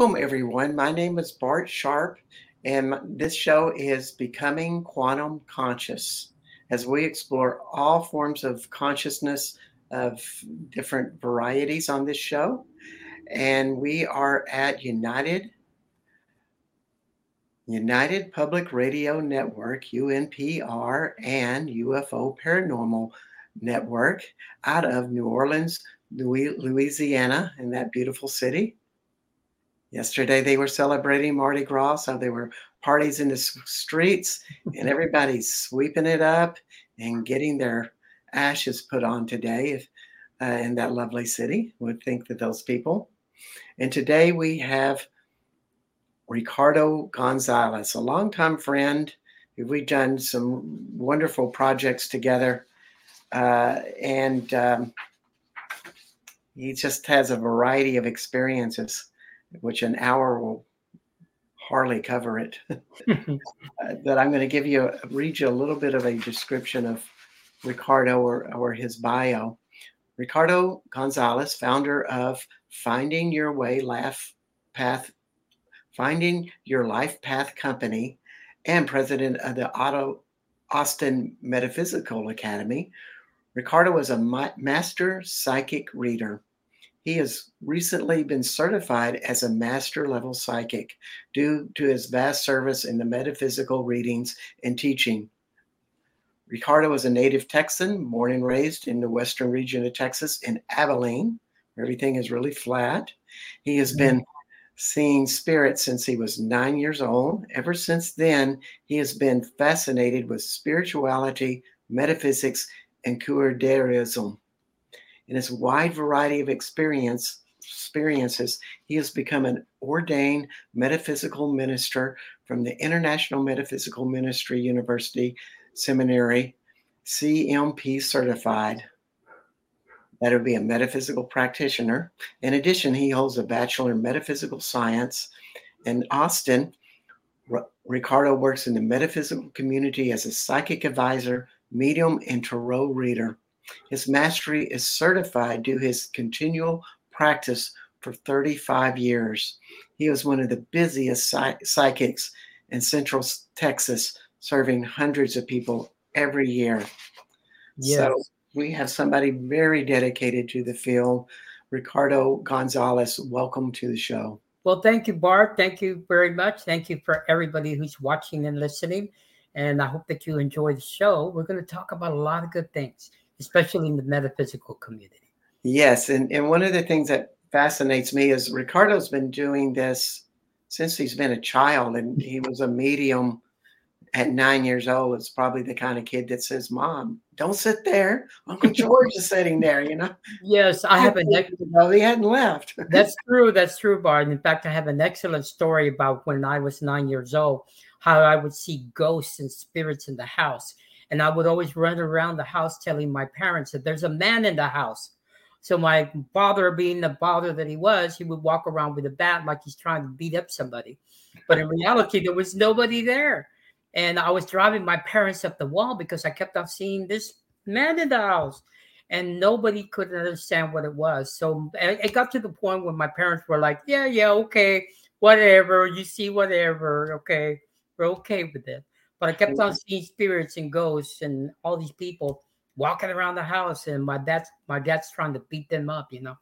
Welcome, everyone. My name is Bart Sharp, and this show is Becoming Quantum Conscious as we explore all forms of consciousness of different varieties on this show. And we are at United United Public Radio Network, UNPR, and UFO Paranormal Network out of New Orleans, Louisiana, in that beautiful city. Yesterday they were celebrating Mardi Gras, so there were parties in the streets, and everybody's sweeping it up and getting their ashes put on today if, uh, in that lovely city. Would think that those people. And today we have Ricardo Gonzalez, a longtime friend. We've done some wonderful projects together, uh, and um, he just has a variety of experiences which an hour will hardly cover it. But I'm going to give you, read you a little bit of a description of Ricardo or, or his bio. Ricardo Gonzalez, founder of Finding Your Way Life Path, Finding Your Life Path Company, and president of the Otto Austin Metaphysical Academy. Ricardo is a master psychic reader he has recently been certified as a master level psychic due to his vast service in the metaphysical readings and teaching. Ricardo is a native Texan, born and raised in the western region of Texas in Abilene, where everything is really flat. He has mm-hmm. been seeing spirits since he was nine years old. Ever since then, he has been fascinated with spirituality, metaphysics, and curanderism. In his wide variety of experience, experiences, he has become an ordained metaphysical minister from the International Metaphysical Ministry University Seminary, CMP certified. That would be a metaphysical practitioner. In addition, he holds a Bachelor in Metaphysical Science. In Austin, Ricardo works in the metaphysical community as a psychic advisor, medium, and tarot reader. His mastery is certified due his continual practice for 35 years. He was one of the busiest psychics in Central Texas, serving hundreds of people every year. Yes. So we have somebody very dedicated to the field. Ricardo Gonzalez, welcome to the show. Well, thank you, Bart. Thank you very much. Thank you for everybody who's watching and listening. And I hope that you enjoy the show. We're going to talk about a lot of good things especially in the metaphysical community. Yes, and, and one of the things that fascinates me is Ricardo's been doing this since he's been a child, and he was a medium at nine years old. It's probably the kind of kid that says, "Mom, don't sit there. Uncle George is sitting there." You know. Yes, I have an. Ex- no, he hadn't left. that's true. That's true, Bart. In fact, I have an excellent story about when I was nine years old, how I would see ghosts and spirits in the house and I would always run around the house telling my parents that there's a man in the house. So my father, being the father that he was, he would walk around with a bat like he's trying to beat up somebody. But in reality, there was nobody there. And I was driving my parents up the wall because I kept on seeing this man in the house. And nobody could understand what it was. So it got to the point where my parents were like, Yeah, yeah, okay, whatever. You see, whatever. Okay. We're okay with it. But I kept on seeing spirits and ghosts and all these people walking around the house, and my dad's my dad's trying to beat them up, you know.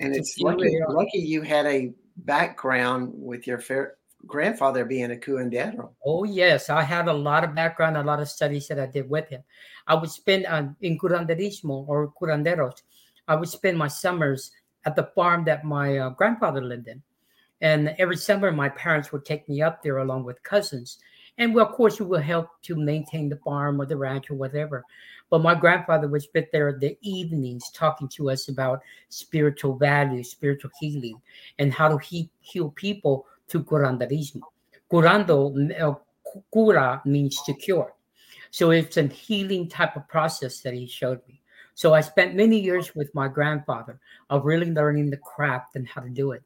And it's lucky, lucky you had a background with your fair, grandfather being a curandero. Oh yes, I had a lot of background, a lot of studies that I did with him. I would spend uh, in curanderismo or curanderos. I would spend my summers at the farm that my uh, grandfather lived in, and every summer my parents would take me up there along with cousins and well, of course, we will help to maintain the farm or the ranch or whatever. But my grandfather would spend there the evenings talking to us about spiritual values, spiritual healing, and how to he- heal people through curanderismo. Curando, uh, cura means to cure. So it's a healing type of process that he showed me. So I spent many years with my grandfather of really learning the craft and how to do it.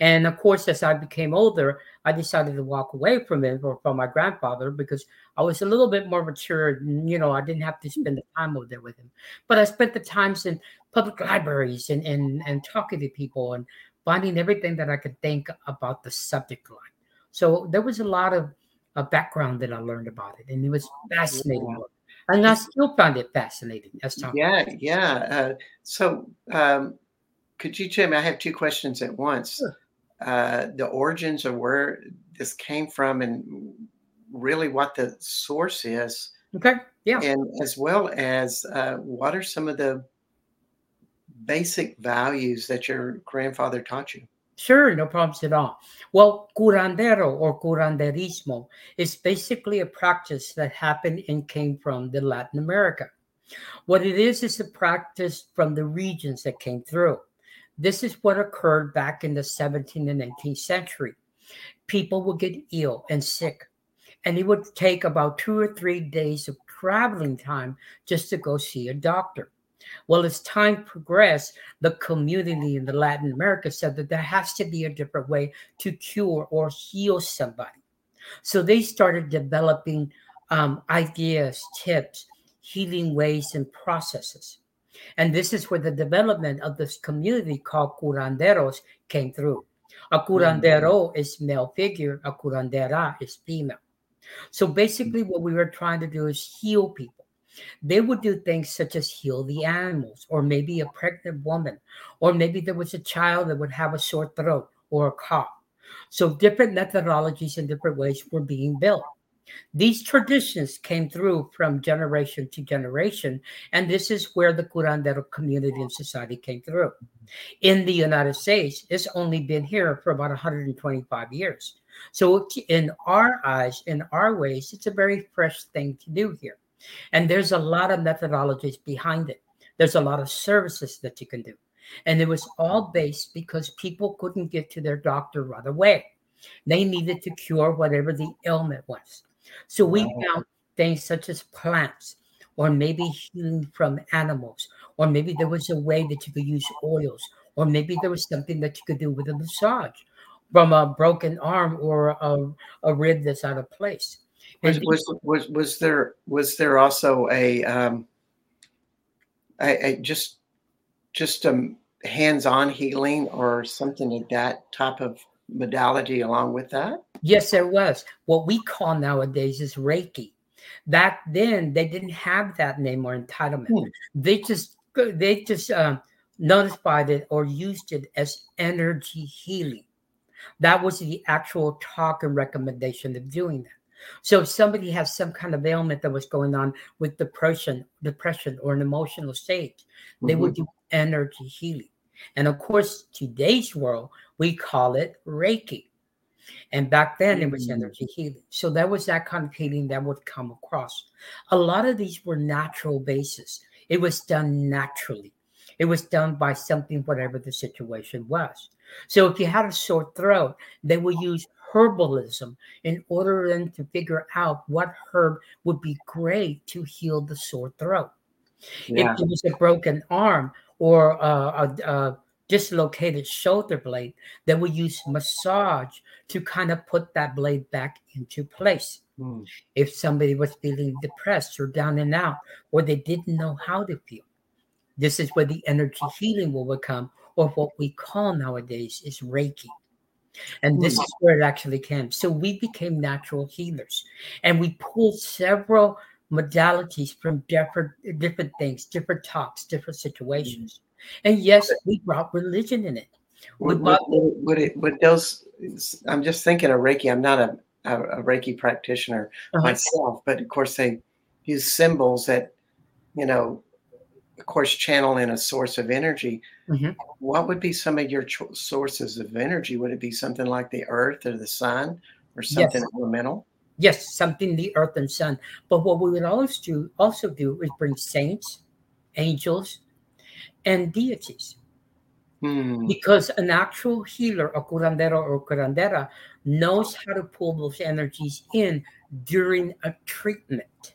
And of course, as I became older, I decided to walk away from it or from my grandfather because I was a little bit more mature. You know, I didn't have to spend the time over there with him. But I spent the times in public libraries and and, and talking to people and finding everything that I could think about the subject line. So there was a lot of uh, background that I learned about it, and it was fascinating. Yeah. And I still find it fascinating as time. Yeah, yeah. Uh, so, um, could you tell me? I have two questions at once. Sure. Uh, the origins of where this came from, and really what the source is. Okay. Yeah. And as well as uh, what are some of the basic values that your grandfather taught you? Sure, no problems at all. Well, curandero or curanderismo is basically a practice that happened and came from the Latin America. What it is is a practice from the regions that came through. This is what occurred back in the 17th and 18th century. People would get ill and sick, and it would take about two or three days of traveling time just to go see a doctor. Well, as time progressed, the community in the Latin America said that there has to be a different way to cure or heal somebody. So they started developing um, ideas, tips, healing ways, and processes. And this is where the development of this community called curanderos came through. A curandero mm-hmm. is male figure, a curandera is female. So basically, what we were trying to do is heal people. They would do things such as heal the animals, or maybe a pregnant woman, or maybe there was a child that would have a sore throat or a cough. So different methodologies and different ways were being built. These traditions came through from generation to generation, and this is where the curandero community and society came through. In the United States, it's only been here for about 125 years. So, in our eyes, in our ways, it's a very fresh thing to do here. And there's a lot of methodologies behind it. There's a lot of services that you can do. And it was all based because people couldn't get to their doctor right away. They needed to cure whatever the ailment was. So we found things such as plants, or maybe healing from animals, or maybe there was a way that you could use oils, or maybe there was something that you could do with a massage from a broken arm or a, a rib that's out of place. Was, was, was was there was there also a um a, a just just a hands-on healing or something like that type of modality along with that? Yes, there was. What we call nowadays is Reiki. Back then, they didn't have that name or entitlement. Hmm. They just they just um, notified it or used it as energy healing. That was the actual talk and recommendation of doing that. So if somebody has some kind of ailment that was going on with depression, depression or an emotional state, they mm-hmm. would do energy healing. And of course, today's world, we call it Reiki. And back then it was mm-hmm. energy healing. So that was that kind of healing that would come across. A lot of these were natural bases. It was done naturally. It was done by something, whatever the situation was. So if you had a sore throat, they would use herbalism in order then to figure out what herb would be great to heal the sore throat. Yeah. If it was a broken arm or a, a, a dislocated shoulder blade, they we use massage to kind of put that blade back into place. Mm. If somebody was feeling depressed or down and out, or they didn't know how to feel, this is where the energy healing will become, or what we call nowadays is Reiki. And this hmm. is where it actually came. So we became natural healers and we pulled several modalities from different different things, different talks, different situations. And yes, we brought religion in it. Would, brought, would, would, it those I'm just thinking of Reiki. I'm not a, a, a Reiki practitioner uh-huh. myself, but of course they use symbols that, you know, of course, channel in a source of energy. Mm-hmm. What would be some of your cho- sources of energy? Would it be something like the earth or the sun or something yes. elemental? Yes, something the earth and sun. But what we would also do, also do is bring saints, angels, and deities. Hmm. Because an actual healer, a curandero or curandera, knows how to pull those energies in during a treatment.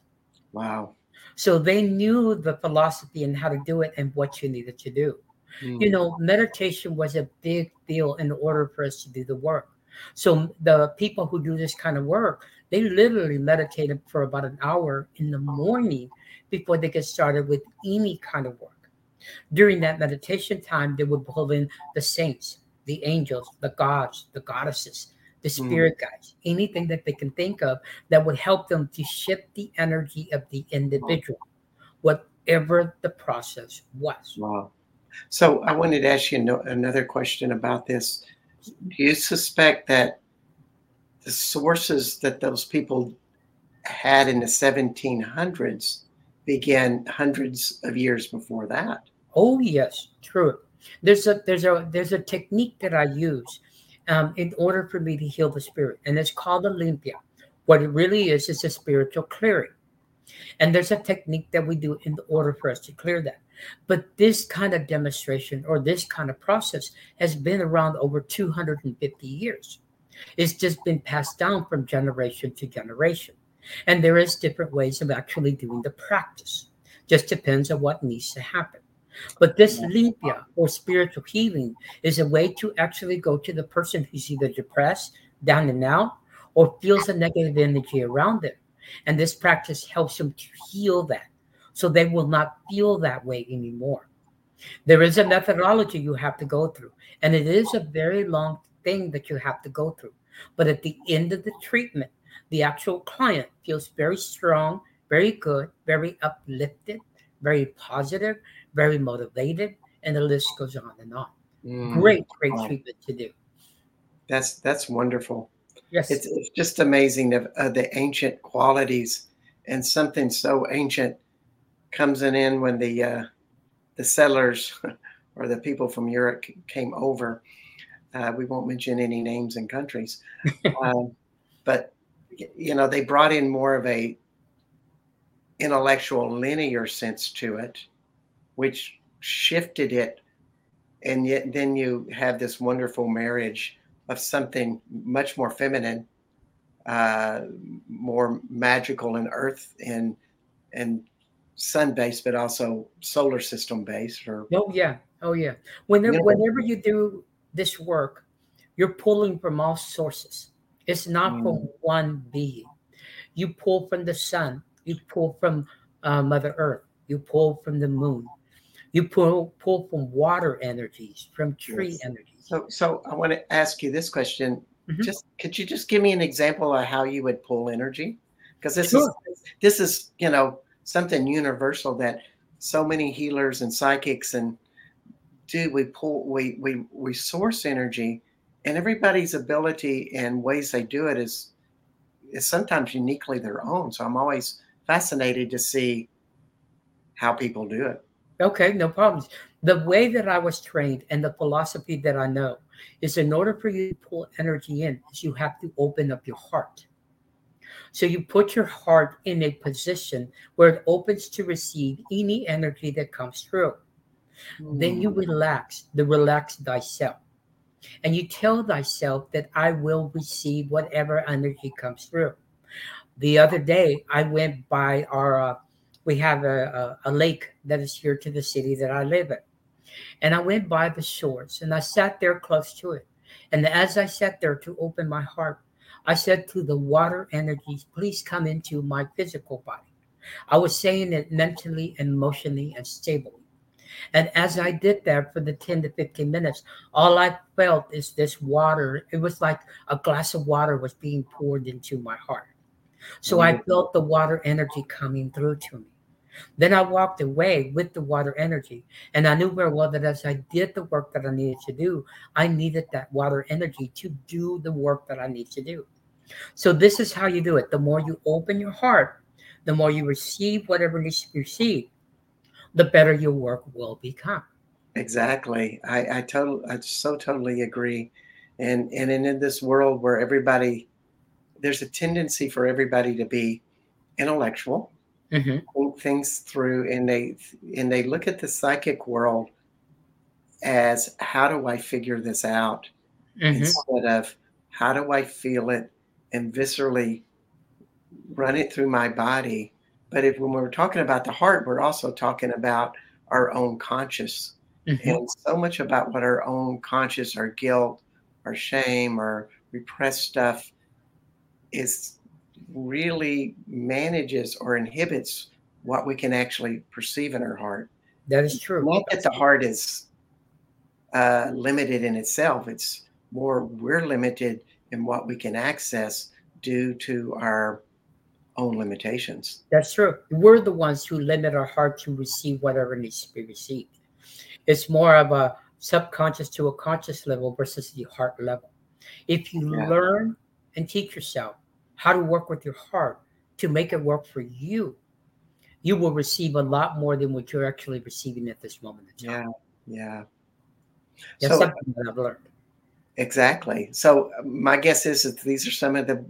Wow. So they knew the philosophy and how to do it and what you needed to do. Mm. You know, meditation was a big deal in order for us to do the work. So the people who do this kind of work, they literally meditated for about an hour in the morning before they get started with any kind of work. During that meditation time, they would pull in the saints, the angels, the gods, the goddesses, the hmm. spirit mm. guides, anything that they can think of that would help them to shift the energy of the individual, whatever the process was. Wow. So I wanted to ask you another question about this. Do you suspect that the sources that those people had in the 1700s began hundreds of years before that? Oh yes, true. There's a there's a there's a technique that I use um, in order for me to heal the spirit, and it's called a limpia. What it really is is a spiritual clearing, and there's a technique that we do in order for us to clear that. But this kind of demonstration or this kind of process has been around over 250 years. It's just been passed down from generation to generation. And there is different ways of actually doing the practice. Just depends on what needs to happen. But this limpia or spiritual healing is a way to actually go to the person who's either depressed, down and out, or feels a negative energy around them. And this practice helps them to heal that so they will not feel that way anymore. There is a methodology you have to go through, and it is a very long thing that you have to go through. But at the end of the treatment, the actual client feels very strong, very good, very uplifted, very positive, very motivated, and the list goes on and on. Mm, great, great wow. treatment to do. That's that's wonderful. Yes, it's, it's just amazing of uh, the ancient qualities and something so ancient comes in when the uh, the settlers or the people from Europe came over. Uh, we won't mention any names and countries, um, but you know they brought in more of a intellectual linear sense to it, which shifted it, and yet then you have this wonderful marriage of something much more feminine, uh, more magical and earth and and sun based, but also solar system based. Or oh yeah, oh yeah. Whenever you know, whenever you do this work, you're pulling from all sources. It's not mm. from one being. You pull from the sun. You pull from uh, Mother Earth. You pull from the moon. You pull pull from water energies, from tree yes. energies. So, so I want to ask you this question. Mm-hmm. Just could you just give me an example of how you would pull energy? Because this sure. is this is you know something universal that so many healers and psychics and do we pull we we we source energy and everybody's ability and ways they do it is is sometimes uniquely their own so i'm always fascinated to see how people do it okay no problems the way that i was trained and the philosophy that i know is in order for you to pull energy in is you have to open up your heart so you put your heart in a position where it opens to receive any energy that comes through. Mm. Then you hmm. relax, the relax thyself. And you tell thyself that I will receive whatever energy comes through. The other day, I went by our, uh, we have a, a, a lake that is here to the city that I live in. And I went by the shores and I sat there close to it. And as I sat there to open my heart, I said to the water energies, please come into my physical body. I was saying it mentally, emotionally, and stably. And as I did that for the 10 to 15 minutes, all I felt is this water. It was like a glass of water was being poured into my heart. So I mm-hmm. felt the water energy coming through to me. Then I walked away with the water energy. And I knew very well that as I did the work that I needed to do, I needed that water energy to do the work that I need to do. So this is how you do it. The more you open your heart, the more you receive whatever needs to be received, the better your work will become. Exactly. I, I totally I so totally agree. And and in this world where everybody there's a tendency for everybody to be intellectual mm-hmm. think things through and they and they look at the psychic world as how do i figure this out mm-hmm. instead of how do i feel it and viscerally run it through my body but if when we're talking about the heart we're also talking about our own conscious mm-hmm. and so much about what our own conscious our guilt our shame or repressed stuff is really manages or inhibits what we can actually perceive in our heart. That is true. Not that the heart is uh, limited in itself. It's more we're limited in what we can access due to our own limitations. That's true. We're the ones who limit our heart to receive whatever needs to be received. It's more of a subconscious to a conscious level versus the heart level. If you yeah. learn and teach yourself how to work with your heart to make it work for you, you will receive a lot more than what you're actually receiving at this moment in time. Yeah, yeah. That's so, something that I've learned. Exactly. So my guess is that these are some of the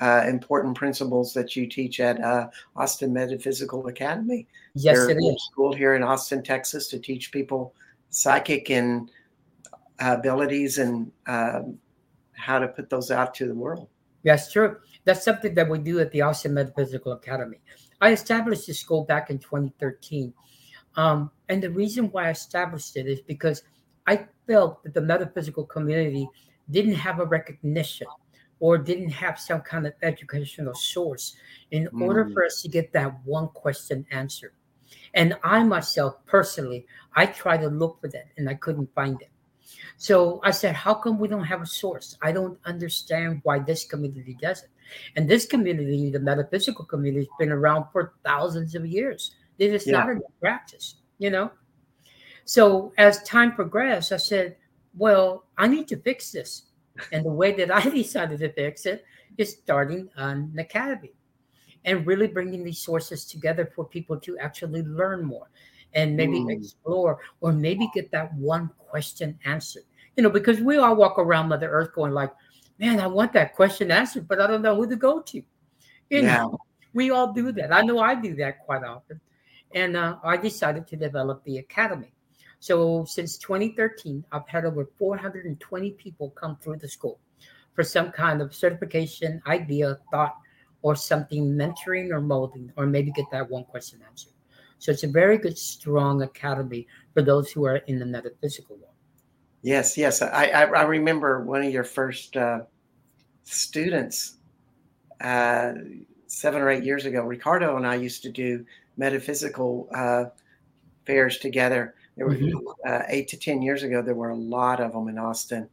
uh, important principles that you teach at uh, Austin Metaphysical Academy. Yes, They're it is. School here in Austin, Texas, to teach people psychic and uh, abilities and um, how to put those out to the world. That's true. That's something that we do at the Austin Metaphysical Academy. I established this school back in 2013. Um, and the reason why I established it is because I felt that the metaphysical community didn't have a recognition or didn't have some kind of educational source in mm. order for us to get that one question answered. And I myself personally, I tried to look for that and I couldn't find it. So I said, How come we don't have a source? I don't understand why this community does it. And this community, the metaphysical community, has been around for thousands of years. It is yeah. not a new practice, you know? So as time progressed, I said, Well, I need to fix this. And the way that I decided to fix it is starting on an academy and really bringing these sources together for people to actually learn more and maybe mm. explore or maybe get that one question answered. You know, because we all walk around Mother Earth going like, man, I want that question answered, but I don't know who to go to. You yeah. know, we all do that. I know I do that quite often. And uh, I decided to develop the academy. So since 2013, I've had over 420 people come through the school for some kind of certification, idea, thought, or something mentoring or molding, or maybe get that one question answered. So it's a very good, strong academy for those who are in the metaphysical world. Yes, yes. I, I, I remember one of your first uh, students uh, seven or eight years ago. Ricardo and I used to do metaphysical uh, fairs together. There were mm-hmm. Uh, eight to ten years ago. There were a lot of them in Austin,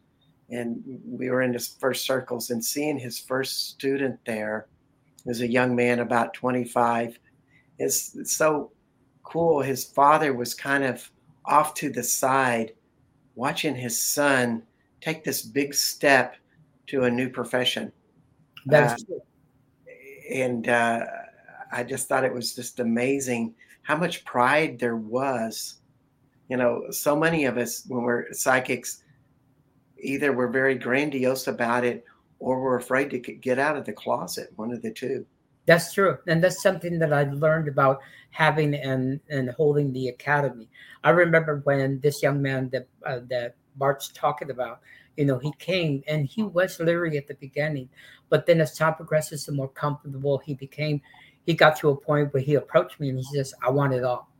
and we were in his first circles. And seeing his first student there was a young man about twenty five. It's so cool. His father was kind of off to the side, watching his son take this big step to a new profession. That's uh, true. And uh, I just thought it was just amazing how much pride there was. You know, so many of us, when we're psychics, either we're very grandiose about it or we're afraid to get out of the closet, one of the two. That's true, and that's something that I learned about having and and holding the academy. I remember when this young man that uh, that Bart's talking about, you know, he came and he was leery at the beginning, but then as time progresses, the more comfortable he became, he got to a point where he approached me and he says, "I want it all.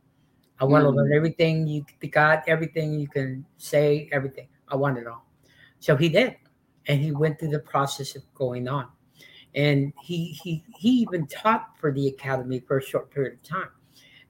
I want mm. to learn everything you got, everything you can say, everything. I want it all." So he did, and he went through the process of going on and he he he even taught for the academy for a short period of time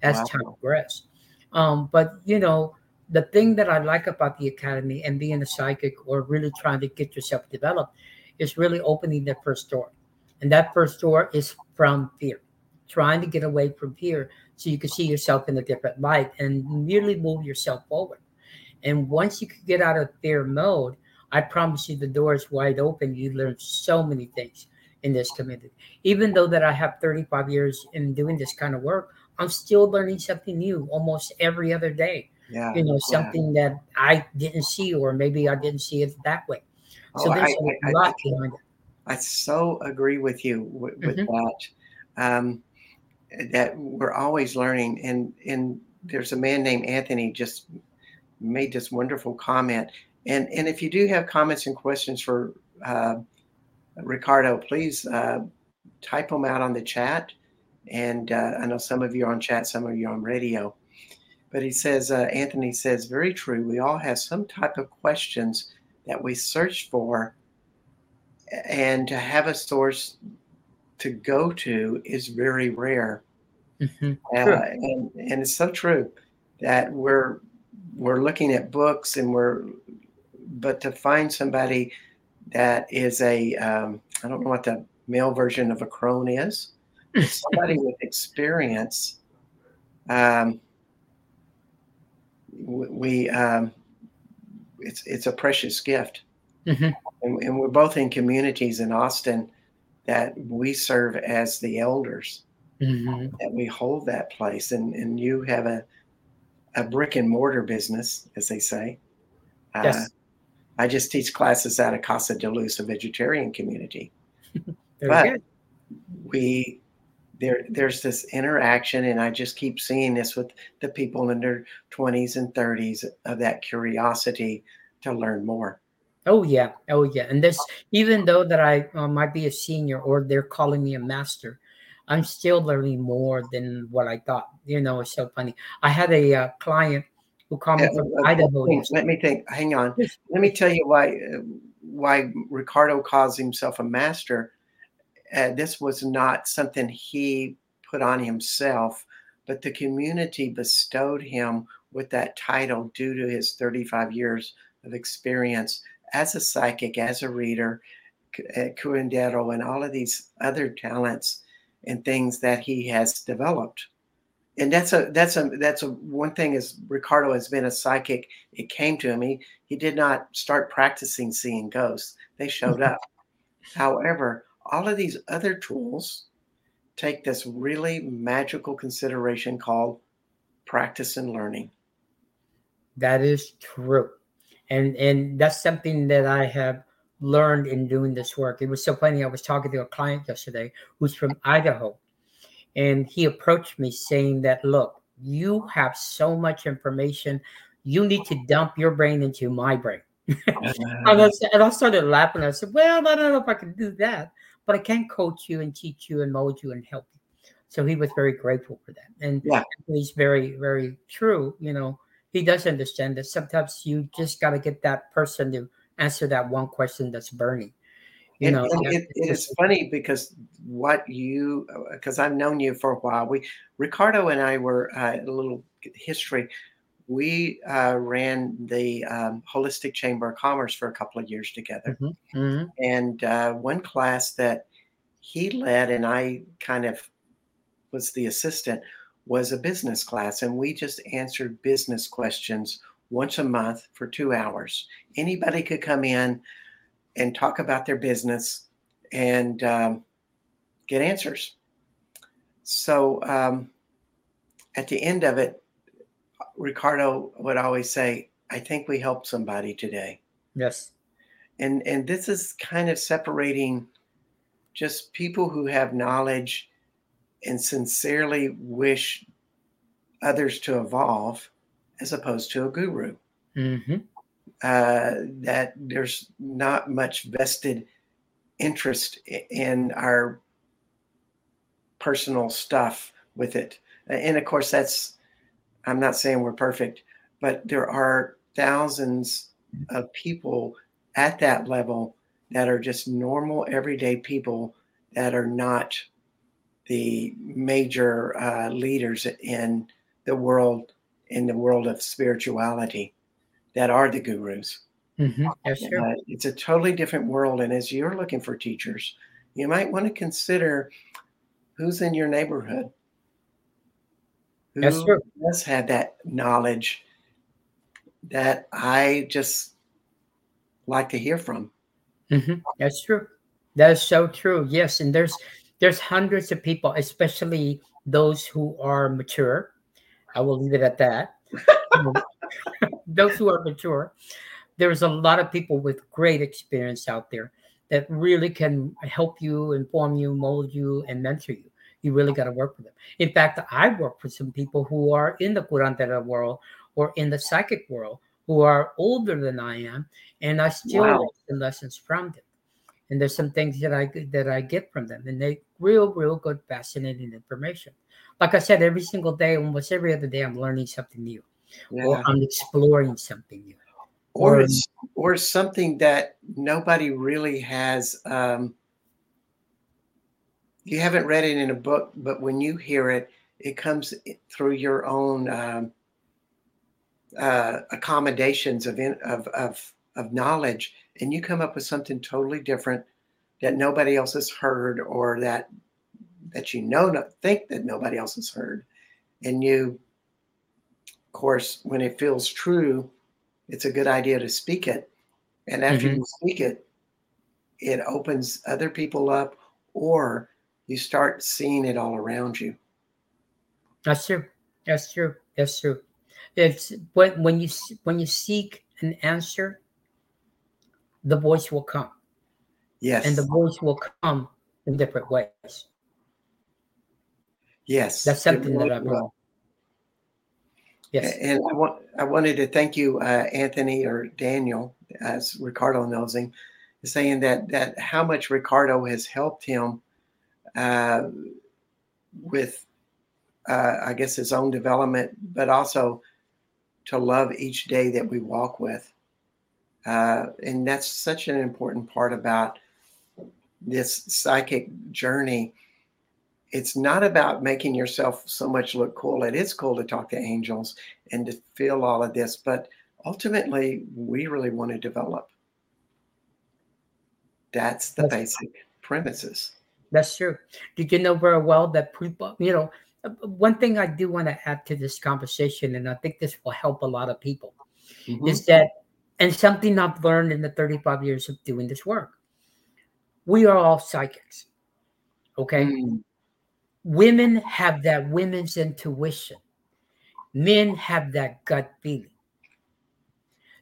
as wow. time progressed. Um, but you know, the thing that I like about the academy and being a psychic or really trying to get yourself developed is really opening that first door, and that first door is from fear, trying to get away from fear so you can see yourself in a different light and really move yourself forward. And once you can get out of fear mode, I promise you the door is wide open. You learn so many things in this community. Even though that I have 35 years in doing this kind of work, I'm still learning something new almost every other day. Yeah, you know, something yeah. that I didn't see, or maybe I didn't see it that way. So oh, there's I, a lot I, behind it. I so agree with you with, with mm-hmm. that. Um, that we're always learning, and and there's a man named Anthony just made this wonderful comment. And and if you do have comments and questions for uh, Ricardo, please uh, type them out on the chat. And uh, I know some of you are on chat, some of you are on radio. But he says, uh, Anthony says, very true. We all have some type of questions that we search for, and to have a source to go to is very rare. Mm-hmm. Uh, and, and it's so true that we're we're looking at books and we're but to find somebody that is a um, I don't know what the male version of a crone is somebody with experience um, we um, it's it's a precious gift mm-hmm. and, and we're both in communities in austin that we serve as the elders mm-hmm. that we hold that place and and you have a a brick and mortar business as they say uh, yes. Uh, i just teach classes at a casa de luz a vegetarian community. But we there there's this interaction and i just keep seeing this with the people in their 20s and 30s of that curiosity to learn more. Oh yeah, oh yeah, and this even though that I uh, might be a senior or they're calling me a master, I'm still learning more than what I thought. You know, it's so funny. I had a uh, client who me from Idaho. Let me think. Hang on. Let me tell you why uh, why Ricardo calls himself a master. Uh, this was not something he put on himself, but the community bestowed him with that title due to his 35 years of experience as a psychic, as a reader, uh, curandero, and all of these other talents and things that he has developed. And that's a that's a that's a one thing is Ricardo has been a psychic. It came to him. He he did not start practicing seeing ghosts. They showed mm-hmm. up. However, all of these other tools take this really magical consideration called practice and learning. That is true and and that's something that I have learned in doing this work. It was so funny. I was talking to a client yesterday who's from Idaho, and he approached me saying that, "Look, you have so much information. You need to dump your brain into my brain." and, I, and I started laughing. I said, "Well, I don't know if I can do that, but I can coach you and teach you and mold you and help you." So he was very grateful for that, and yeah. he's very, very true. You know, he does understand that sometimes you just got to get that person to answer that one question that's burning you know it, it is funny because what you because i've known you for a while we ricardo and i were uh, a little history we uh, ran the um, holistic chamber of commerce for a couple of years together mm-hmm. Mm-hmm. and uh, one class that he led and i kind of was the assistant was a business class, and we just answered business questions once a month for two hours. Anybody could come in and talk about their business and um, get answers. So um, at the end of it, Ricardo would always say, I think we helped somebody today. Yes. And and this is kind of separating just people who have knowledge and sincerely wish others to evolve as opposed to a guru. Mm-hmm. Uh, that there's not much vested interest in our personal stuff with it. And of course, that's, I'm not saying we're perfect, but there are thousands of people at that level that are just normal, everyday people that are not the major uh, leaders in the world in the world of spirituality that are the gurus. Mm-hmm. Yes, sure. Uh, it's a totally different world, and as you're looking for teachers, you might want to consider who's in your neighborhood. Who yes, sure. does have that knowledge that I just like to hear from. Mm-hmm. That's true. That is so true. Yes, and there's there's hundreds of people, especially those who are mature. I will leave it at that. those who are mature. There's a lot of people with great experience out there that really can help you, inform you, mold you, and mentor you. You really got to work with them. In fact, I work with some people who are in the curandera world or in the psychic world who are older than I am, and I still wow. learn lessons from them and there's some things that I that I get from them, and they real, real good, fascinating information. Like I said, every single day, almost every other day, I'm learning something new, yeah. or I'm exploring something new, or or, or something that nobody really has. Um, you haven't read it in a book, but when you hear it, it comes through your own um, uh, accommodations of, in, of of of knowledge, and you come up with something totally different that nobody else has heard, or that that you know not think that nobody else has heard, and you, of course, when it feels true, it's a good idea to speak it, and after mm-hmm. you speak it, it opens other people up, or you start seeing it all around you. That's true. That's true. That's true. It's when when you when you seek an answer, the voice will come. Yes. And the voice will come in different ways. Yes. That's something that I've learned. Yes. And I want I wanted to thank you, uh, Anthony or Daniel, as Ricardo knows him, saying that that how much Ricardo has helped him uh, with, uh, I guess, his own development, but also to love each day that we walk with. Uh, and that's such an important part about this psychic journey. It's not about making yourself so much look cool. It is cool to talk to angels and to feel all of this, but ultimately, we really want to develop. That's the that's basic premises. That's true. Did you know very well that people, you know, one thing I do want to add to this conversation, and I think this will help a lot of people, mm-hmm. is that, and something I've learned in the 35 years of doing this work, we are all psychics. Okay. Mm. Women have that women's intuition, men have that gut feeling.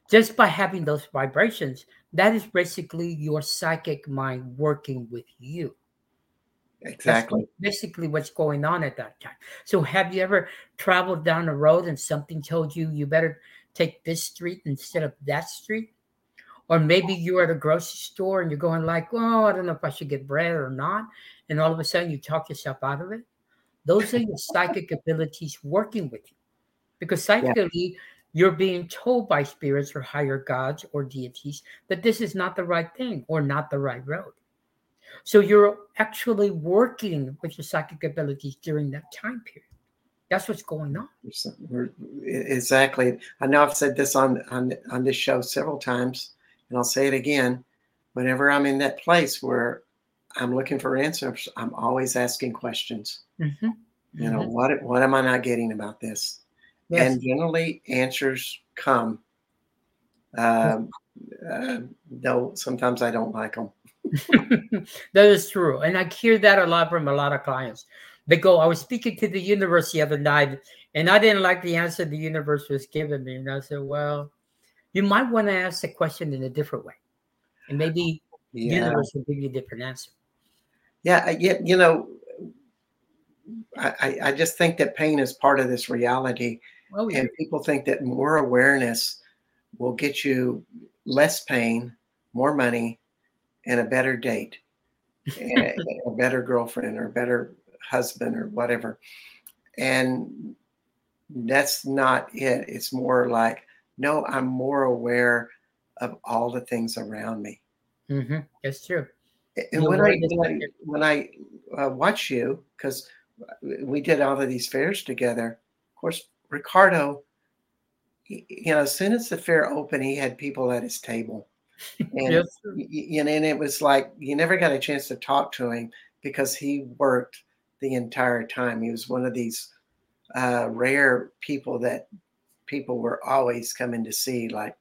Just by having those vibrations, that is basically your psychic mind working with you. Exactly. That's basically what's going on at that time. So, have you ever traveled down the road and something told you you better take this street instead of that street? Or maybe you're at a grocery store and you're going like, "Oh, I don't know if I should get bread or not," and all of a sudden you talk yourself out of it. Those are your psychic abilities working with you, because psychically yeah. you're being told by spirits or higher gods or deities that this is not the right thing or not the right road. So you're actually working with your psychic abilities during that time period. That's what's going on. Exactly. I know I've said this on, on on this show several times, and I'll say it again. Whenever I'm in that place where I'm looking for answers, I'm always asking questions. Mm-hmm. You know, mm-hmm. what what am I not getting about this? Yes. And generally, answers come. Um, uh, though sometimes I don't like them. that is true. And I hear that a lot from a lot of clients. They go, I was speaking to the universe the other night, and I didn't like the answer the universe was giving me. And I said, Well, you might want to ask the question in a different way. And maybe yeah. the universe will give you a different answer. Yeah, yeah, you know, I, I just think that pain is part of this reality. Oh, yeah. And people think that more awareness will get you less pain, more money, and a better date, eh, and a better girlfriend or a better husband or whatever. And that's not it. It's more like, no, I'm more aware of all the things around me. Mm-hmm. That's true. And when I, when I, when I uh, watch you, because we did all of these fairs together, of course, Ricardo, you know, as soon as the fair opened, he had people at his table and yes. you know, and it was like you never got a chance to talk to him because he worked the entire time. He was one of these uh, rare people that people were always coming to see, like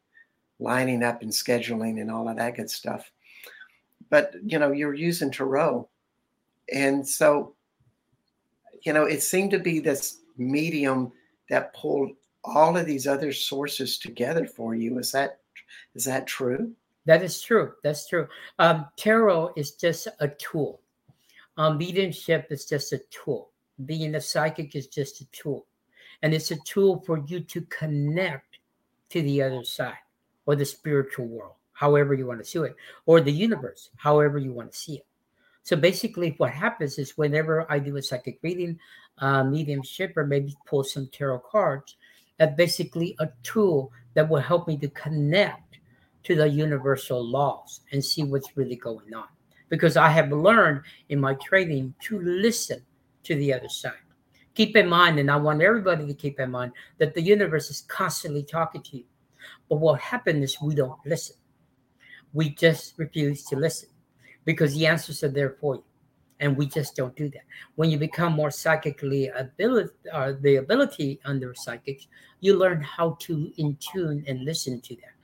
lining up and scheduling and all of that good stuff. But you know, you're using tarot, and so you know, it seemed to be this medium that pulled all of these other sources together for you. Is that is that true? That is true. That's true. Um, tarot is just a tool. Um, mediumship is just a tool. Being a psychic is just a tool. And it's a tool for you to connect to the other side or the spiritual world, however you want to see it, or the universe, however you want to see it. So basically, what happens is whenever I do a psychic reading, uh, mediumship, or maybe pull some tarot cards, that's basically a tool that will help me to connect to the universal laws and see what's really going on. Because I have learned in my training to listen to the other side. Keep in mind, and I want everybody to keep in mind that the universe is constantly talking to you. But what happens is we don't listen. We just refuse to listen because the answers are there for you. And we just don't do that. When you become more psychically ability, uh, the ability under psychics, you learn how to in tune and listen to that,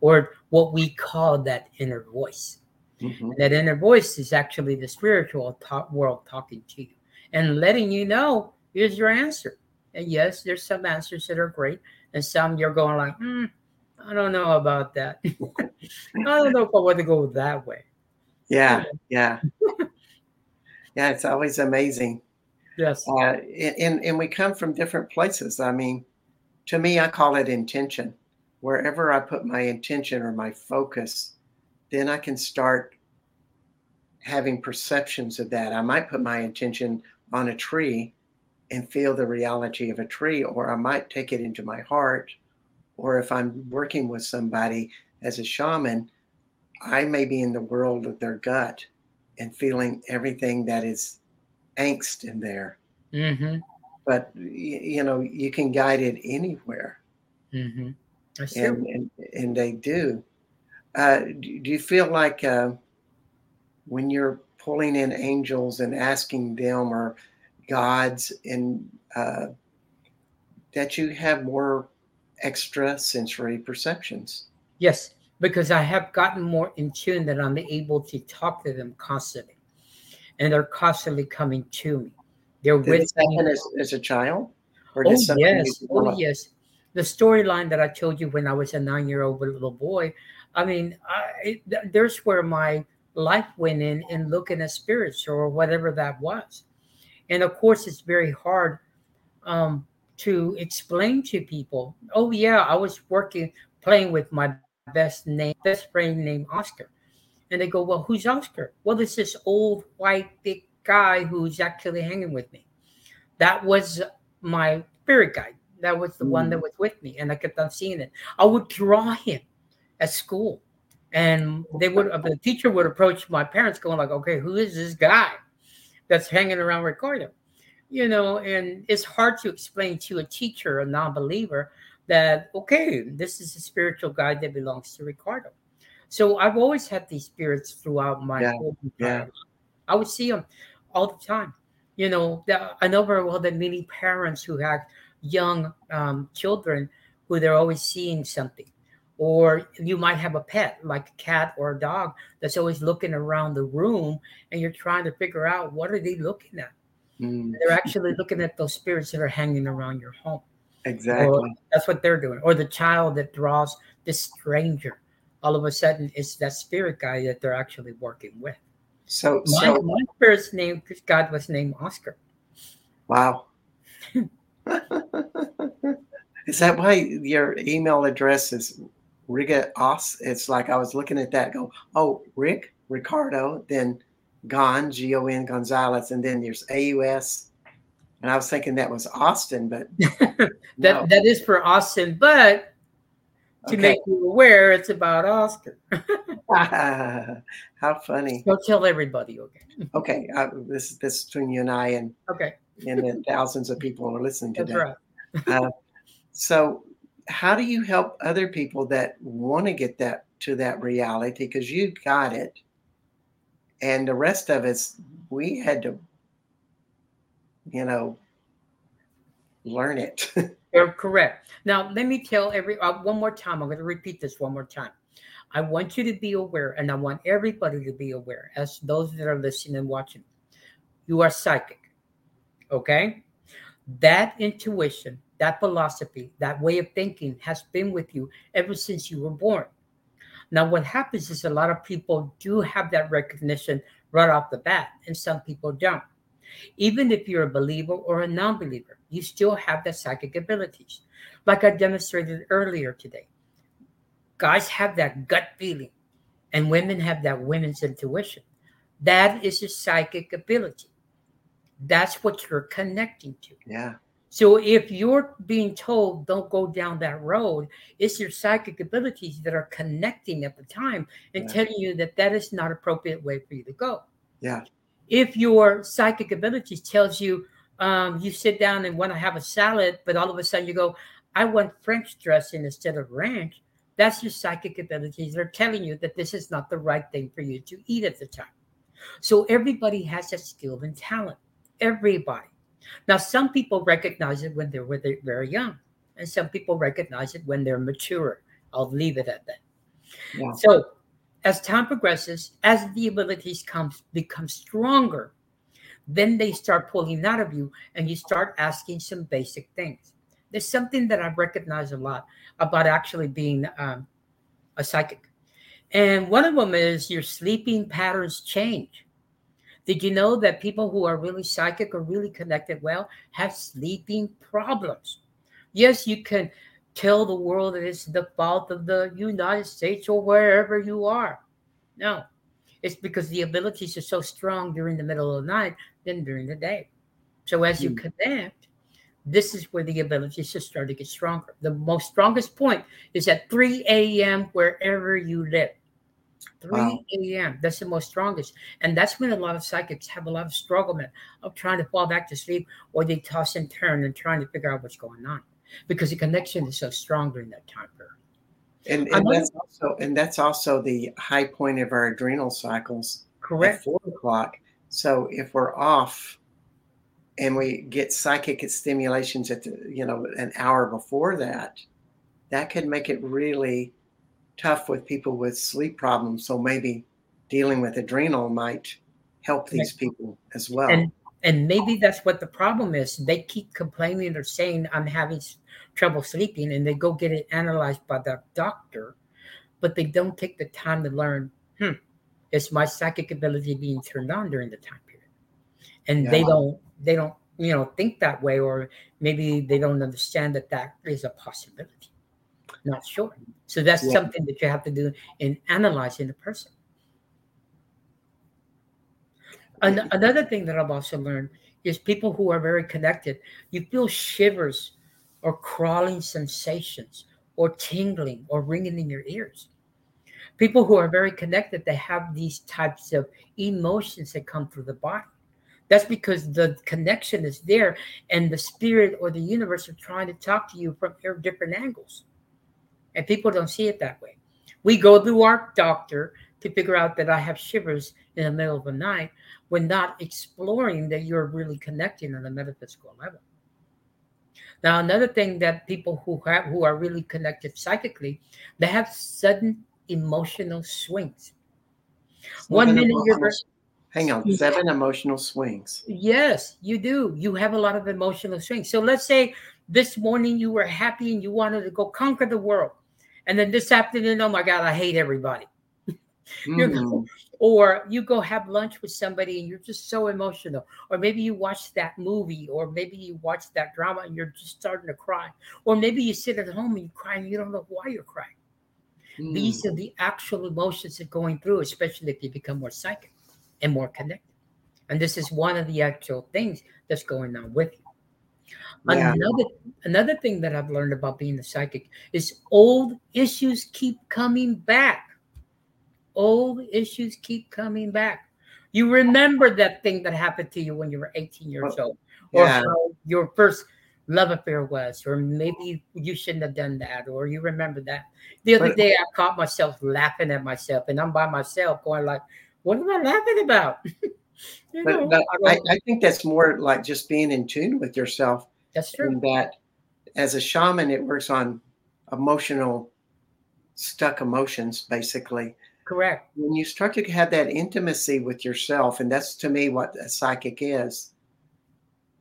or what we call that inner voice. Mm-hmm. That inner voice is actually the spiritual world talking to you and letting you know here's your answer. And yes, there's some answers that are great, and some you're going like, hmm, I don't know about that. I don't know if I want to go that way. Yeah, yeah, yeah. It's always amazing. Yes, uh, and and we come from different places. I mean, to me, I call it intention. Wherever I put my intention or my focus, then I can start having perceptions of that. I might put my intention on a tree and feel the reality of a tree, or I might take it into my heart. Or if I'm working with somebody as a shaman, I may be in the world of their gut and feeling everything that is angst in there. Mm-hmm. But you know, you can guide it anywhere. Mm-hmm. And, and, and they do. Uh, do, do you feel like uh, when you're pulling in angels and asking them or gods and uh, that you have more extra sensory perceptions? Yes, because I have gotten more in tune that I'm able to talk to them constantly, and they're constantly coming to me. They're Did with me as, as, a child, or oh yes, oh yes. The storyline that I told you when I was a nine-year-old little boy. I mean, I, there's where my life went in in looking at spirits or whatever that was, and of course, it's very hard um, to explain to people. Oh yeah, I was working playing with my best name, best friend named Oscar. And they go, Well, who's Oscar? Well, it's this old white big guy who's actually hanging with me. That was my spirit guide. That was the mm. one that mm. was with me. And I kept on seeing it. I would draw him at school. And they would the teacher would approach my parents going like, okay, who is this guy that's hanging around Ricardo? You know, and it's hard to explain to a teacher, a non-believer, that okay, this is a spiritual guide that belongs to Ricardo. So I've always had these spirits throughout my yeah, whole yeah. Life. I would see them all the time. You know, I know very well that many parents who have young um, children who they're always seeing something. Or you might have a pet like a cat or a dog that's always looking around the room and you're trying to figure out what are they looking at. Mm. They're actually looking at those spirits that are hanging around your home. Exactly. Or that's what they're doing. Or the child that draws this stranger. All of a sudden, it's that spirit guy that they're actually working with. So, my, so my spirit's name, God was named Oscar. Wow. is that why your email address is Riga Os? It's like I was looking at that, go, oh, Rick, Ricardo, then Gon, G O N Gonzalez, and then there's A U S and I was thinking that was Austin, but that no. that is for Austin, but to okay. make you aware, it's about Oscar. How funny! Don't tell everybody, okay? okay, uh, this this between you and I, and okay, and the thousands of people are listening to That's right. uh, so, how do you help other people that want to get that to that reality? Because you got it, and the rest of us, we had to you know, learn it. You're correct. Now, let me tell every uh, one more time. I'm going to repeat this one more time. I want you to be aware, and I want everybody to be aware, as those that are listening and watching. You are psychic. Okay? That intuition, that philosophy, that way of thinking has been with you ever since you were born. Now, what happens is a lot of people do have that recognition right off the bat, and some people don't. Even if you're a believer or a non believer, you still have the psychic abilities. Like I demonstrated earlier today, guys have that gut feeling, and women have that women's intuition. That is a psychic ability. That's what you're connecting to. Yeah. So if you're being told don't go down that road, it's your psychic abilities that are connecting at the time and yeah. telling you that that is not appropriate way for you to go. Yeah if your psychic abilities tells you um, you sit down and want to have a salad, but all of a sudden you go, I want French dressing instead of ranch. That's your psychic abilities. They're telling you that this is not the right thing for you to eat at the time. So everybody has a skill and talent. Everybody. Now, some people recognize it when they're, when they're very young, and some people recognize it when they're mature. I'll leave it at that. Yeah. So, as time progresses, as the abilities come become stronger, then they start pulling out of you, and you start asking some basic things. There's something that I recognize a lot about actually being um, a psychic, and one of them is your sleeping patterns change. Did you know that people who are really psychic or really connected well have sleeping problems? Yes, you can tell the world that it's the fault of the United States or wherever you are. No, it's because the abilities are so strong during the middle of the night than during the day. So as you mm. connect, this is where the abilities just start to get stronger. The most strongest point is at 3 a.m. wherever you live. 3 wow. a.m. That's the most strongest. And that's when a lot of psychics have a lot of struggle of trying to fall back to sleep or they toss and turn and trying to figure out what's going on because the connection is so strong during that time period. And, and that's also and that's also the high point of our adrenal cycles. Correct. four o'clock. So if we're off and we get psychic stimulations at the, you know an hour before that, that could make it really tough with people with sleep problems. So maybe dealing with adrenal might help these people as well. And and maybe that's what the problem is. They keep complaining or saying I'm having trouble sleeping, and they go get it analyzed by the doctor, but they don't take the time to learn. Hmm, is my psychic ability being turned on during the time period? And yeah. they don't they don't you know think that way, or maybe they don't understand that that is a possibility. Not sure. So that's yeah. something that you have to do in analyzing the person. An- another thing that I've also learned is people who are very connected, you feel shivers or crawling sensations or tingling or ringing in your ears. People who are very connected, they have these types of emotions that come through the body. That's because the connection is there and the spirit or the universe are trying to talk to you from different angles. And people don't see it that way. We go to our doctor to figure out that I have shivers in the middle of the night when not exploring that you're really connecting on a metaphysical level. Now, another thing that people who have who are really connected psychically, they have sudden emotional swings. Seven One minute you're hang on, seven emotional swings. Yes, you do. You have a lot of emotional swings. So let's say this morning you were happy and you wanted to go conquer the world. And then this afternoon, oh my God, I hate everybody. Mm. or you go have lunch with somebody and you're just so emotional. Or maybe you watch that movie, or maybe you watch that drama and you're just starting to cry. Or maybe you sit at home and you cry and you don't know why you're crying. Mm. These are the actual emotions that are going through, especially if you become more psychic and more connected. And this is one of the actual things that's going on with you. Yeah. Another another thing that I've learned about being a psychic is old issues keep coming back. Old issues keep coming back. You remember that thing that happened to you when you were 18 years old, or yeah. your first love affair was, or maybe you shouldn't have done that, or you remember that. The other but, day, I caught myself laughing at myself, and I'm by myself, going like, "What am I laughing about?" you know, but, but I, I, think that's more like just being in tune with yourself that's true. And that as a shaman, it works on emotional, stuck emotions, basically. Correct. When you start to have that intimacy with yourself, and that's to me what a psychic is,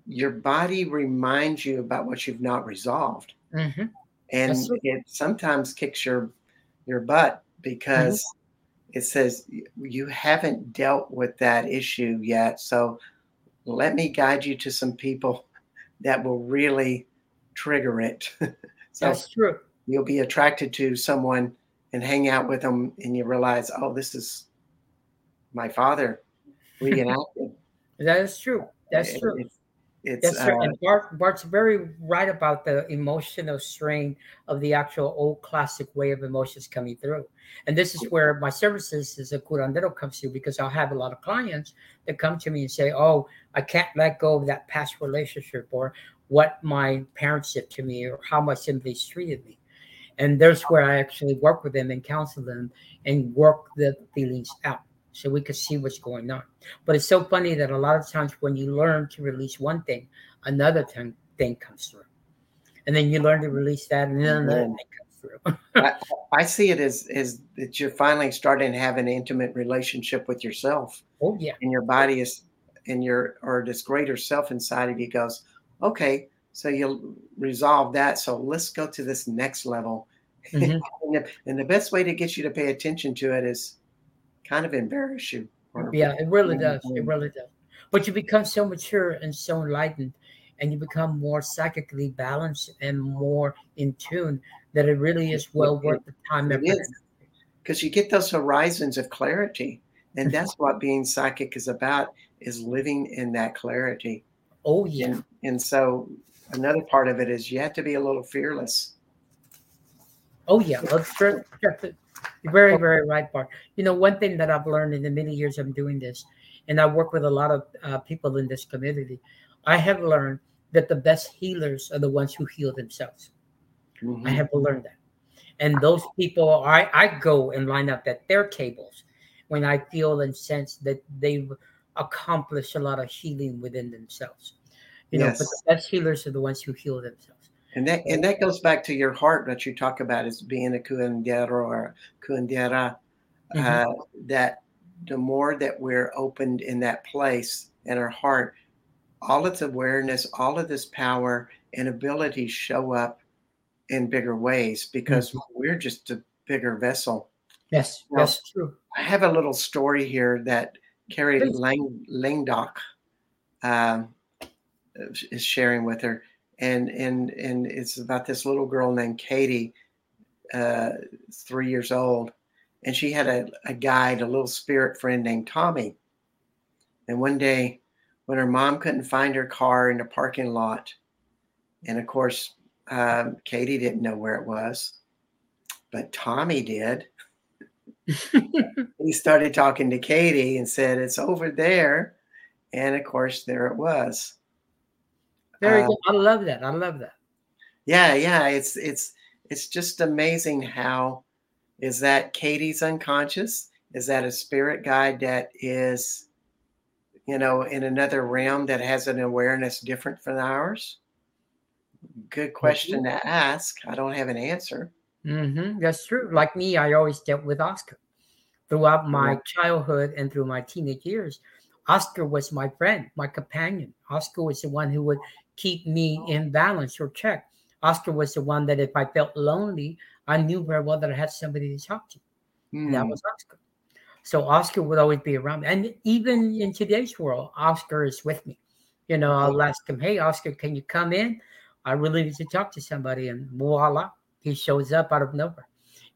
your body reminds you about what you've not resolved. Mm-hmm. And it sometimes kicks your your butt because mm-hmm. it says you haven't dealt with that issue yet. So let me guide you to some people that will really trigger it. so That's true. You'll be attracted to someone and hang out with them, and you realize, oh, this is my father reenacting. that is true. That's true. it's Yes, sir. uh, And Bart, Bart's very right about the emotional strain of the actual old classic way of emotions coming through. And this is where my services as a curandero comes to because I'll have a lot of clients that come to me and say, Oh, I can't let go of that past relationship or what my parents did to me or how my siblings treated me. And there's where I actually work with them and counsel them and work the feelings out so we could see what's going on. But it's so funny that a lot of times when you learn to release one thing, another thing, thing comes through. And then you learn to release that, and then another thing comes through. I, I see it as as that you're finally starting to have an intimate relationship with yourself, oh, yeah. and your body is, and your or this greater self inside of you goes, okay, so you'll resolve that. So let's go to this next level. Mhm. and, the, and the best way to get you to pay attention to it is kind of embarrass you. Yeah, it really does. It Mhm. really does. But you become so mature and so enlightened, and you become more psychically balanced and more in tune that it really is well It- worth the time. it effort, is. and because you get those horizons of clarity and that's what being psychic is about is living in that clarity Oh, yeah. and, and so another part of it is you have to be a little fearless Oh yeah, well, sure, sure. You're very, very right, Bart. You know, one thing that I've learned in the many years I'm doing this, and I work with a lot of uh, people in this community, I have learned that the best healers are the ones who heal themselves. I Mhm. have learned that, and those people, I I go and line up at their tables when I feel and sense that they've accomplished a lot of healing within themselves. You know, but the best healers are the ones who heal themselves. And that and that goes back to your heart that you talk about as being a curandero or curandera Mhm. uh, that the more that we're opened in that place in our heart all its awareness all of this power and ability show up in bigger ways because Mm-hmm. we're just a bigger vessel Yes, Now- that's true. I have a little story here that Carrie. Lang, Langdock um, is sharing with her, and and and it's about this little girl named Katie, uh, three years old, and she had a, a guide, a little spirit friend named Tommy, and one day when her mom couldn't find her car in the parking lot, and of course um, Katie didn't know where it was, but Tommy did he started talking to Katie and said, It's over there. And of course, there it was. Very Uh, good. I love that. I love that. Yeah, yeah. It's it's it's just amazing how is that Katie's unconscious? Is that a spirit guide that is, you know, in another realm that has an awareness different from ours? Good question to ask. I don't have an answer. hmm That's true. Like me, I always dealt with Oscar throughout my childhood and through my teenage years. Oscar was my friend, my companion. Oscar was the one who would keep me in balance or check. Oscar was the one that if I felt lonely, I knew very well that I had somebody to talk to. And that Hmm. was Oscar. So Oscar would always be around me. And even in today's world, Oscar is with me. You know, I'll ask him, hey, Oscar, can you come in? I really need to talk to somebody. And voila, he shows up out of nowhere.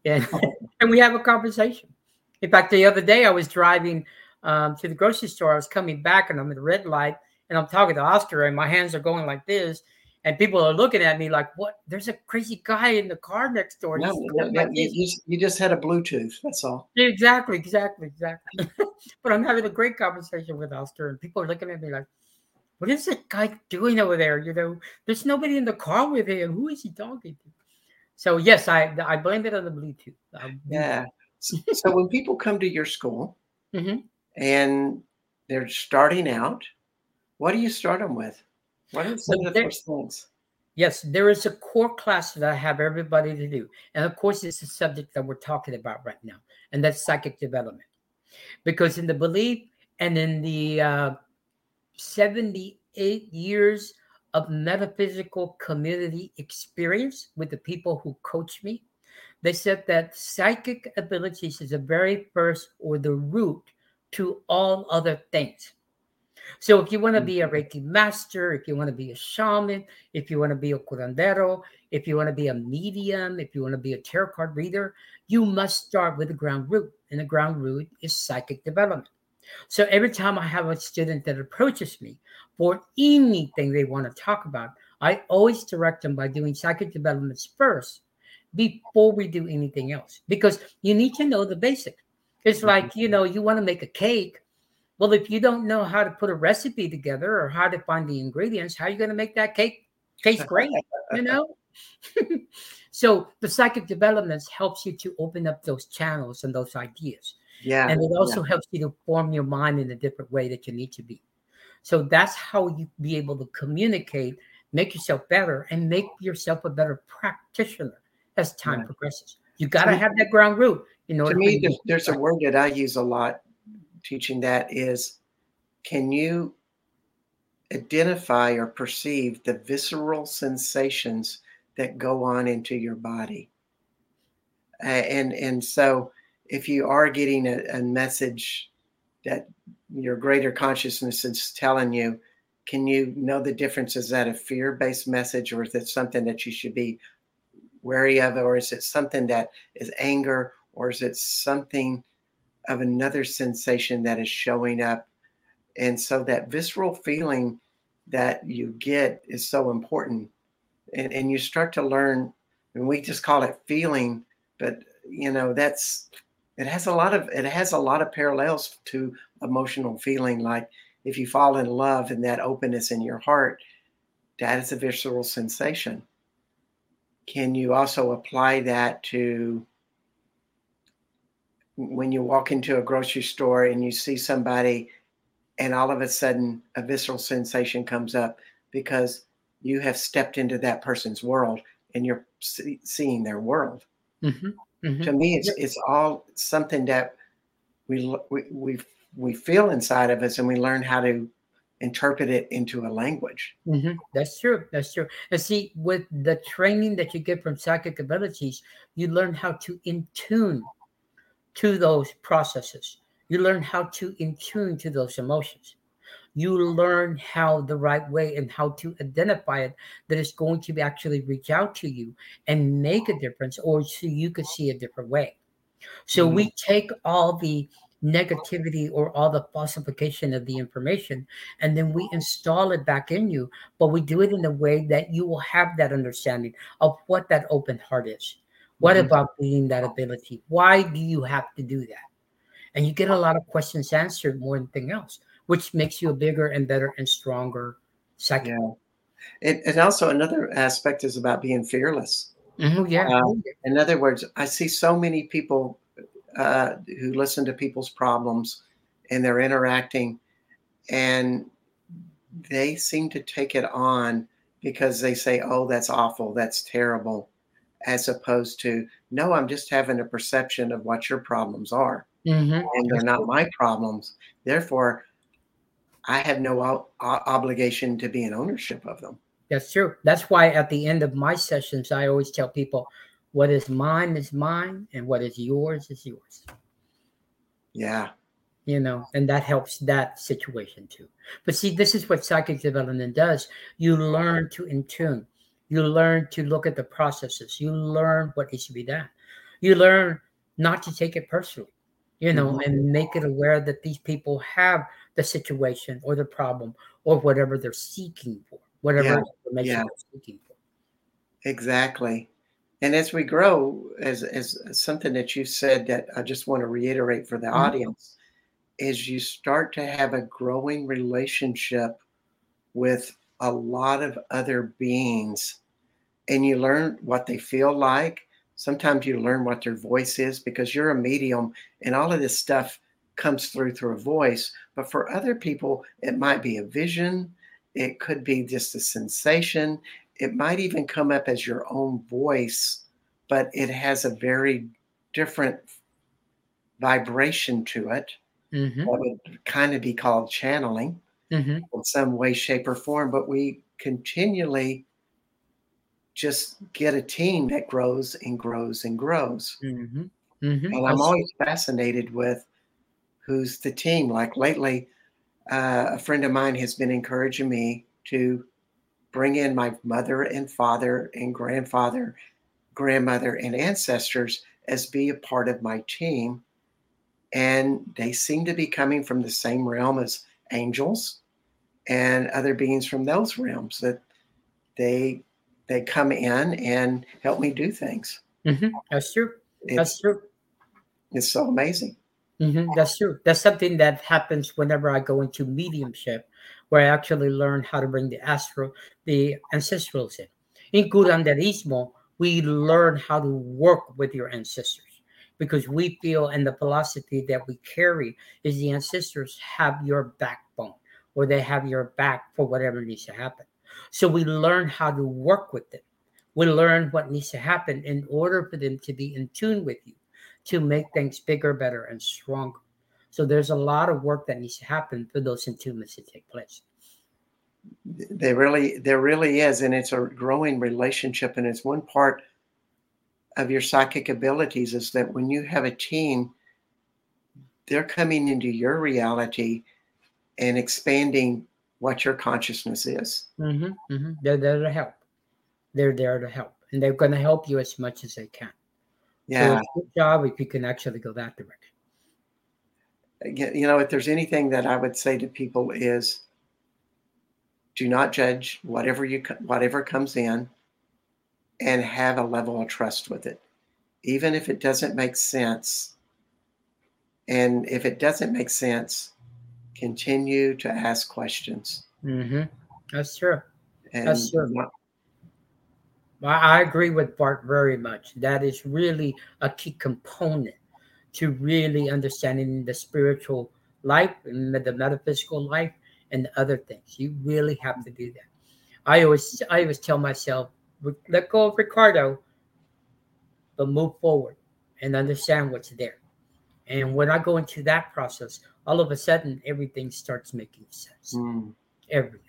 And, and we have a conversation. In fact, the other day I was driving um, to the grocery store. I was coming back and I'm at the red light and I'm talking to Oscar and my hands are going like this. And people are looking at me like, what? There's a crazy guy in the car next door. No, no, no, you, you just- had a Bluetooth. That's all. Exactly, exactly, exactly. but I'm having a great conversation with Oscar, and people are looking at me like, "What is that guy doing over there?" You know, there's nobody in the car with him. Who is he talking to? So yes, I I blame it on the Bluetooth. Yeah. So, so when people come to your school Mhm. and they're starting out, what do you start them with? What are some Well, of the first things? Yes, there is a core class that I have everybody to do, and of course, it's the subject that we're talking about right now, and that's psychic development. Because in the belief and in the uh, 78 years of metaphysical community experience with the people who coach me, they said that psychic abilities is the very first or the root to all other things. So if you want to be a Reiki master, if you want to be a shaman, if you want to be a curandero, if you want to be a medium, if you want to be a tarot card reader, you must start with the ground root. And the ground root is psychic development. So every time I have a student that approaches me for anything they want to talk about, I always direct them by doing psychic developments first before we do anything else because you need to know the basics. It's mm-hmm. like, you know, you want to make a cake. Well, if you don't know how to put a recipe together or how to find the ingredients, how are you going to make that cake taste great? you know? so the psychic developments helps you to open up those channels and those ideas. Yeah. And it also yeah. helps you to form your mind in a different way that you need to be. So that's how you be able to communicate, make yourself better, and make yourself a better practitioner as time yeah. progresses. You got to have that ground root. You know, to me, there's, there's a word that I use a lot teaching that is can you identify or perceive the visceral sensations that go on into your body? Uh, and and so if you are getting a, a message that your greater consciousness is telling you, can you know the difference? Is that a fear based message or is it something that you should be wary of? Or is it something that is anger? Or is it something of another sensation that is showing up? And so that visceral feeling that you get is so important. And, and you start to learn, and we just call it feeling, but you know, that's it has a lot of it has a lot of parallels to emotional feeling like if you fall in love and that openness in your heart that is a visceral sensation can you also apply that to when you walk into a grocery store and you see somebody and all of a sudden a visceral sensation comes up because you have stepped into that person's world and you're see, seeing their world mm-hmm. Mm-hmm. To me, it's it's all something that we we we we feel inside of us, and we learn how to interpret it into a language. Mm-hmm. That's true. That's true. And see, with the training that you get from psychic abilities, you learn how to in tune to those processes. You learn how to in tune to those emotions you learn how the right way and how to identify it that is going to actually reach out to you and make a difference or so you could see a different way so mm-hmm. we take all the negativity or all the falsification of the information and then we install it back in you but we do it in a way that you will have that understanding of what that open heart is what mm-hmm. about being that ability why do you have to do that and you get a lot of questions answered more than anything else which makes you a bigger and better and stronger second. Yeah. And, and also another aspect is about being fearless. Mm-hmm, yeah. Uh, in other words, I see so many people uh, who listen to people's problems and they're interacting and they seem to take it on because they say, oh, that's awful, that's terrible, as opposed to, no, I'm just having a perception of what your problems are. Mm-hmm. And they're not my problems. Therefore, I have no o- obligation to be in ownership of them. That's true. That's why at the end of my sessions, I always tell people, what is mine is mine, and what is yours is yours. Yeah. You know, and that helps that situation too. But see, this is what psychic development does. You learn to in tune. You learn to look at the processes. You learn what needs to be done. You learn not to take it personally, you know, mm-hmm. and make it aware that these people have the situation or the problem or whatever they're seeking for, whatever yeah. information yeah. they're seeking for. Exactly. And as we grow, as, as something that you said that I just want to reiterate for the mm-hmm. audience, is you start to have a growing relationship with a lot of other beings and you learn what they feel like. Sometimes you learn what their voice is because you're a medium and all of this stuff comes through through a voice. But for other people, it might be a vision, it could be just a sensation, it might even come up as your own voice, but it has a very different vibration to it. Mm-hmm. That would kind of be called channeling mm-hmm. in some way, shape, or form. But we continually just get a team that grows and grows and grows. Mm-hmm. mm-hmm. And I'm always fascinated with who's the team. Like lately, uh, a friend of mine has been encouraging me to bring in my mother and father and grandfather, grandmother, and ancestors as be a part of my team and they seem to be coming from the same realm as angels and other beings from those realms that they they come in and help me do things. Mm-hmm. That's true. It's, That's true. It's so amazing. Mm-hmm. That's true. That's something that happens whenever I go into mediumship, where I actually learn how to bring the astral, the ancestrals in. In curanderismo, we learn how to work with your ancestors because we feel and the philosophy that we carry is the ancestors have your backbone or they have your back for whatever needs to happen. So we learn how to work with them. We learn what needs to happen in order for them to be in tune with you, to make things bigger, better, and stronger. So there's a lot of work that needs to happen for those attunements to take place. There really, there really is, and it's a growing relationship, and it's one part of your psychic abilities is that when you have a team, they're coming into your reality and expanding what your consciousness is. Mm-hmm, mm-hmm. They're there to help. They're there to help, and they're going to help you as much as they can. Yeah. So good job if you can actually go that direction. You know, if there's anything that I would say to people is, do not judge whatever you whatever comes in and have a level of trust with it, even if it doesn't make sense. And if it doesn't make sense, continue to ask questions. Mm-hmm. That's true. And That's true. Not, I agree with Bart very much. That is really a key component to really understanding the spiritual life and the metaphysical life and other things. You really have to do that. I always I always tell myself let go of Ricardo, but move forward and understand what's there. And when I go into that process, all of a sudden everything starts making sense. Mm. Everything.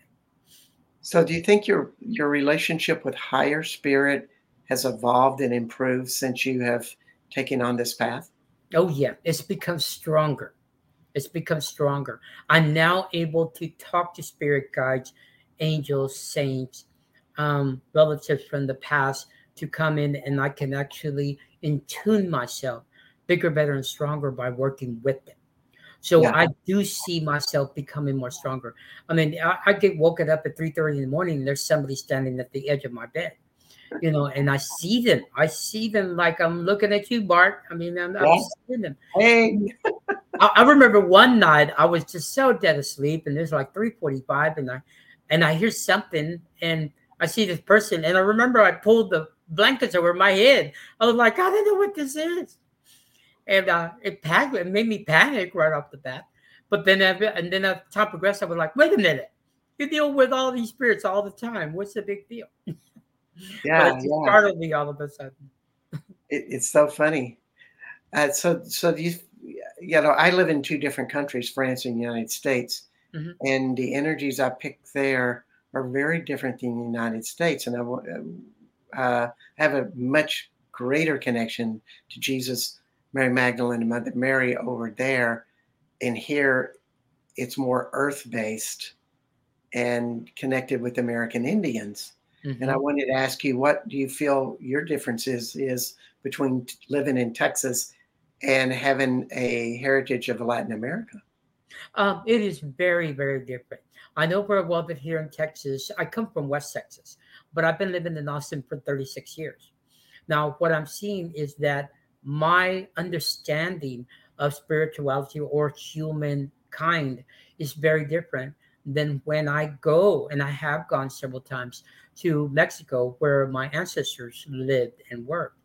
So do you think your your relationship with higher spirit has evolved and improved since you have taken on this path? Oh yeah, it's become stronger. It's become stronger. I'm now able to talk to spirit guides, angels, saints, um, relatives from the past to come in and I can actually tune myself bigger, better, and stronger by working with them. So yeah. I do see myself becoming more stronger. I mean, I, I get woken up at 3 30 in the morning and there's somebody standing at the edge of my bed, you know, and I see them. I see them like I'm looking at you, Bart. I mean, I'm, I'm seeing them. Hey. I, I remember one night I was just so dead asleep and there's like 345 and I and I hear something and I see this person, and I remember I pulled the blankets over my head. I was like, I don't know what this is, and uh, it panicked. It made me panic right off the bat. But then, and then as time progressed, I was like, wait a minute, you deal with all these spirits all the time. What's the big deal? Yeah, but it yeah. startled me all of a sudden. it, it's so funny. Uh, so, so you, you know, I live in two different countries, France and the United States, mm-hmm. and the energies I pick there are very different than the United States. And I uh, have a much greater connection to Jesus, Mary Magdalene, and Mother Mary over there. And here it's more earth based and connected with American Indians. Mm-hmm. And I mm-hmm. wanted to ask you, what do you feel your difference is, is between living in Texas and having a heritage of Latin America? Um, it is very, very different. I know very well that here in Texas, I come from West Texas, but I've been living in Austin for 36 years. Now, what I'm seeing is that my understanding of spirituality or humankind is very different than when I go, and I have gone several times to Mexico where my ancestors lived and worked.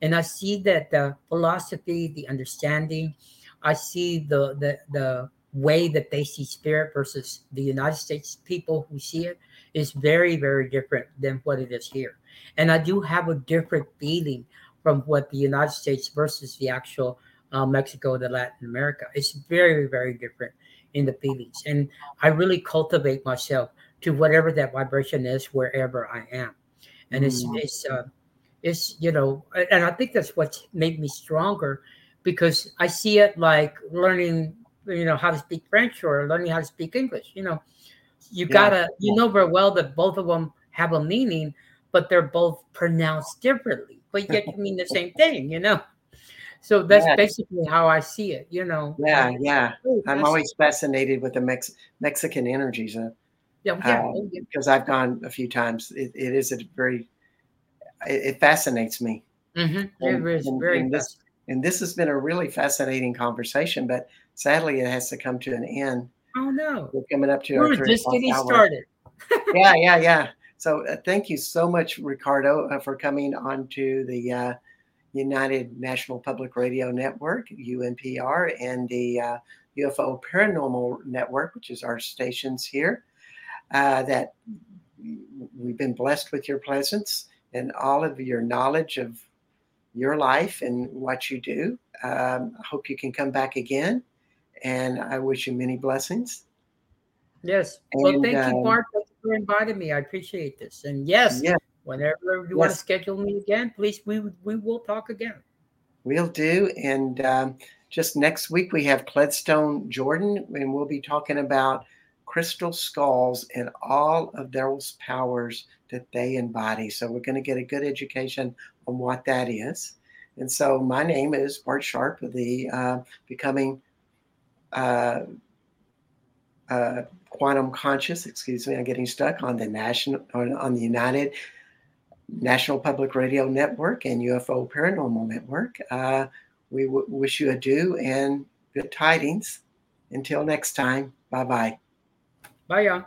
And I see that the philosophy, the understanding, I see the the the way that they see spirit versus the United States people who see it is very, very different than what it is here. And I do have a different feeling from what the United States versus the actual uh, Mexico, the Latin America. It's very, very different in the feelings. And I really cultivate myself to whatever that vibration is wherever I am. And mm. it's, it's, uh, it's, you know, and I think that's what's made me stronger because I see it like learning you know how to speak French or learning how to speak English. You know, you gotta you know very well that both of them have a meaning, but they're both pronounced differently, but yet you mean the same thing. You know, So that's Yeah. basically how I see it. You know. Yeah, yeah. oh, I'm always fascinated with the Mex- Mexican energies uh, yeah, yeah, uh, because I've gone a few times. It, it is a very, it, it fascinates me. Mhm. and- It is and- very and this- And this has been a really fascinating conversation, but sadly it has to come to an end. Oh no, We're coming up to we're just getting started. yeah, yeah, yeah. So uh, thank you so much, Ricardo, uh, for coming on to the uh, United National Public Radio Network, UNPR, and the uh, UFO Paranormal Network, which is our stations here. Uh, that we've been blessed with your presence and all of your knowledge of your life and what you do. Um, I hope you can come back again, and I wish you many blessings. Yes. Well, And, thank you, um, Mark. For inviting me. I appreciate this. And yes, Yeah. whenever you want to schedule me again, please we we will talk again. We'll do. And um, just next week, we have Cledstone Jordan, and we'll be talking about crystal skulls and all of those powers that they embody. So we're going to get a good education on what that is. And so my name is Bart Sharp of the uh, Becoming uh, uh, Quantum Conscious, excuse me, I'm getting stuck on the national, on, on the United National Public Radio Network and UFO Paranormal Network. Uh, we w- wish you adieu and good tidings. Until next time, bye bye. Bye, y'all.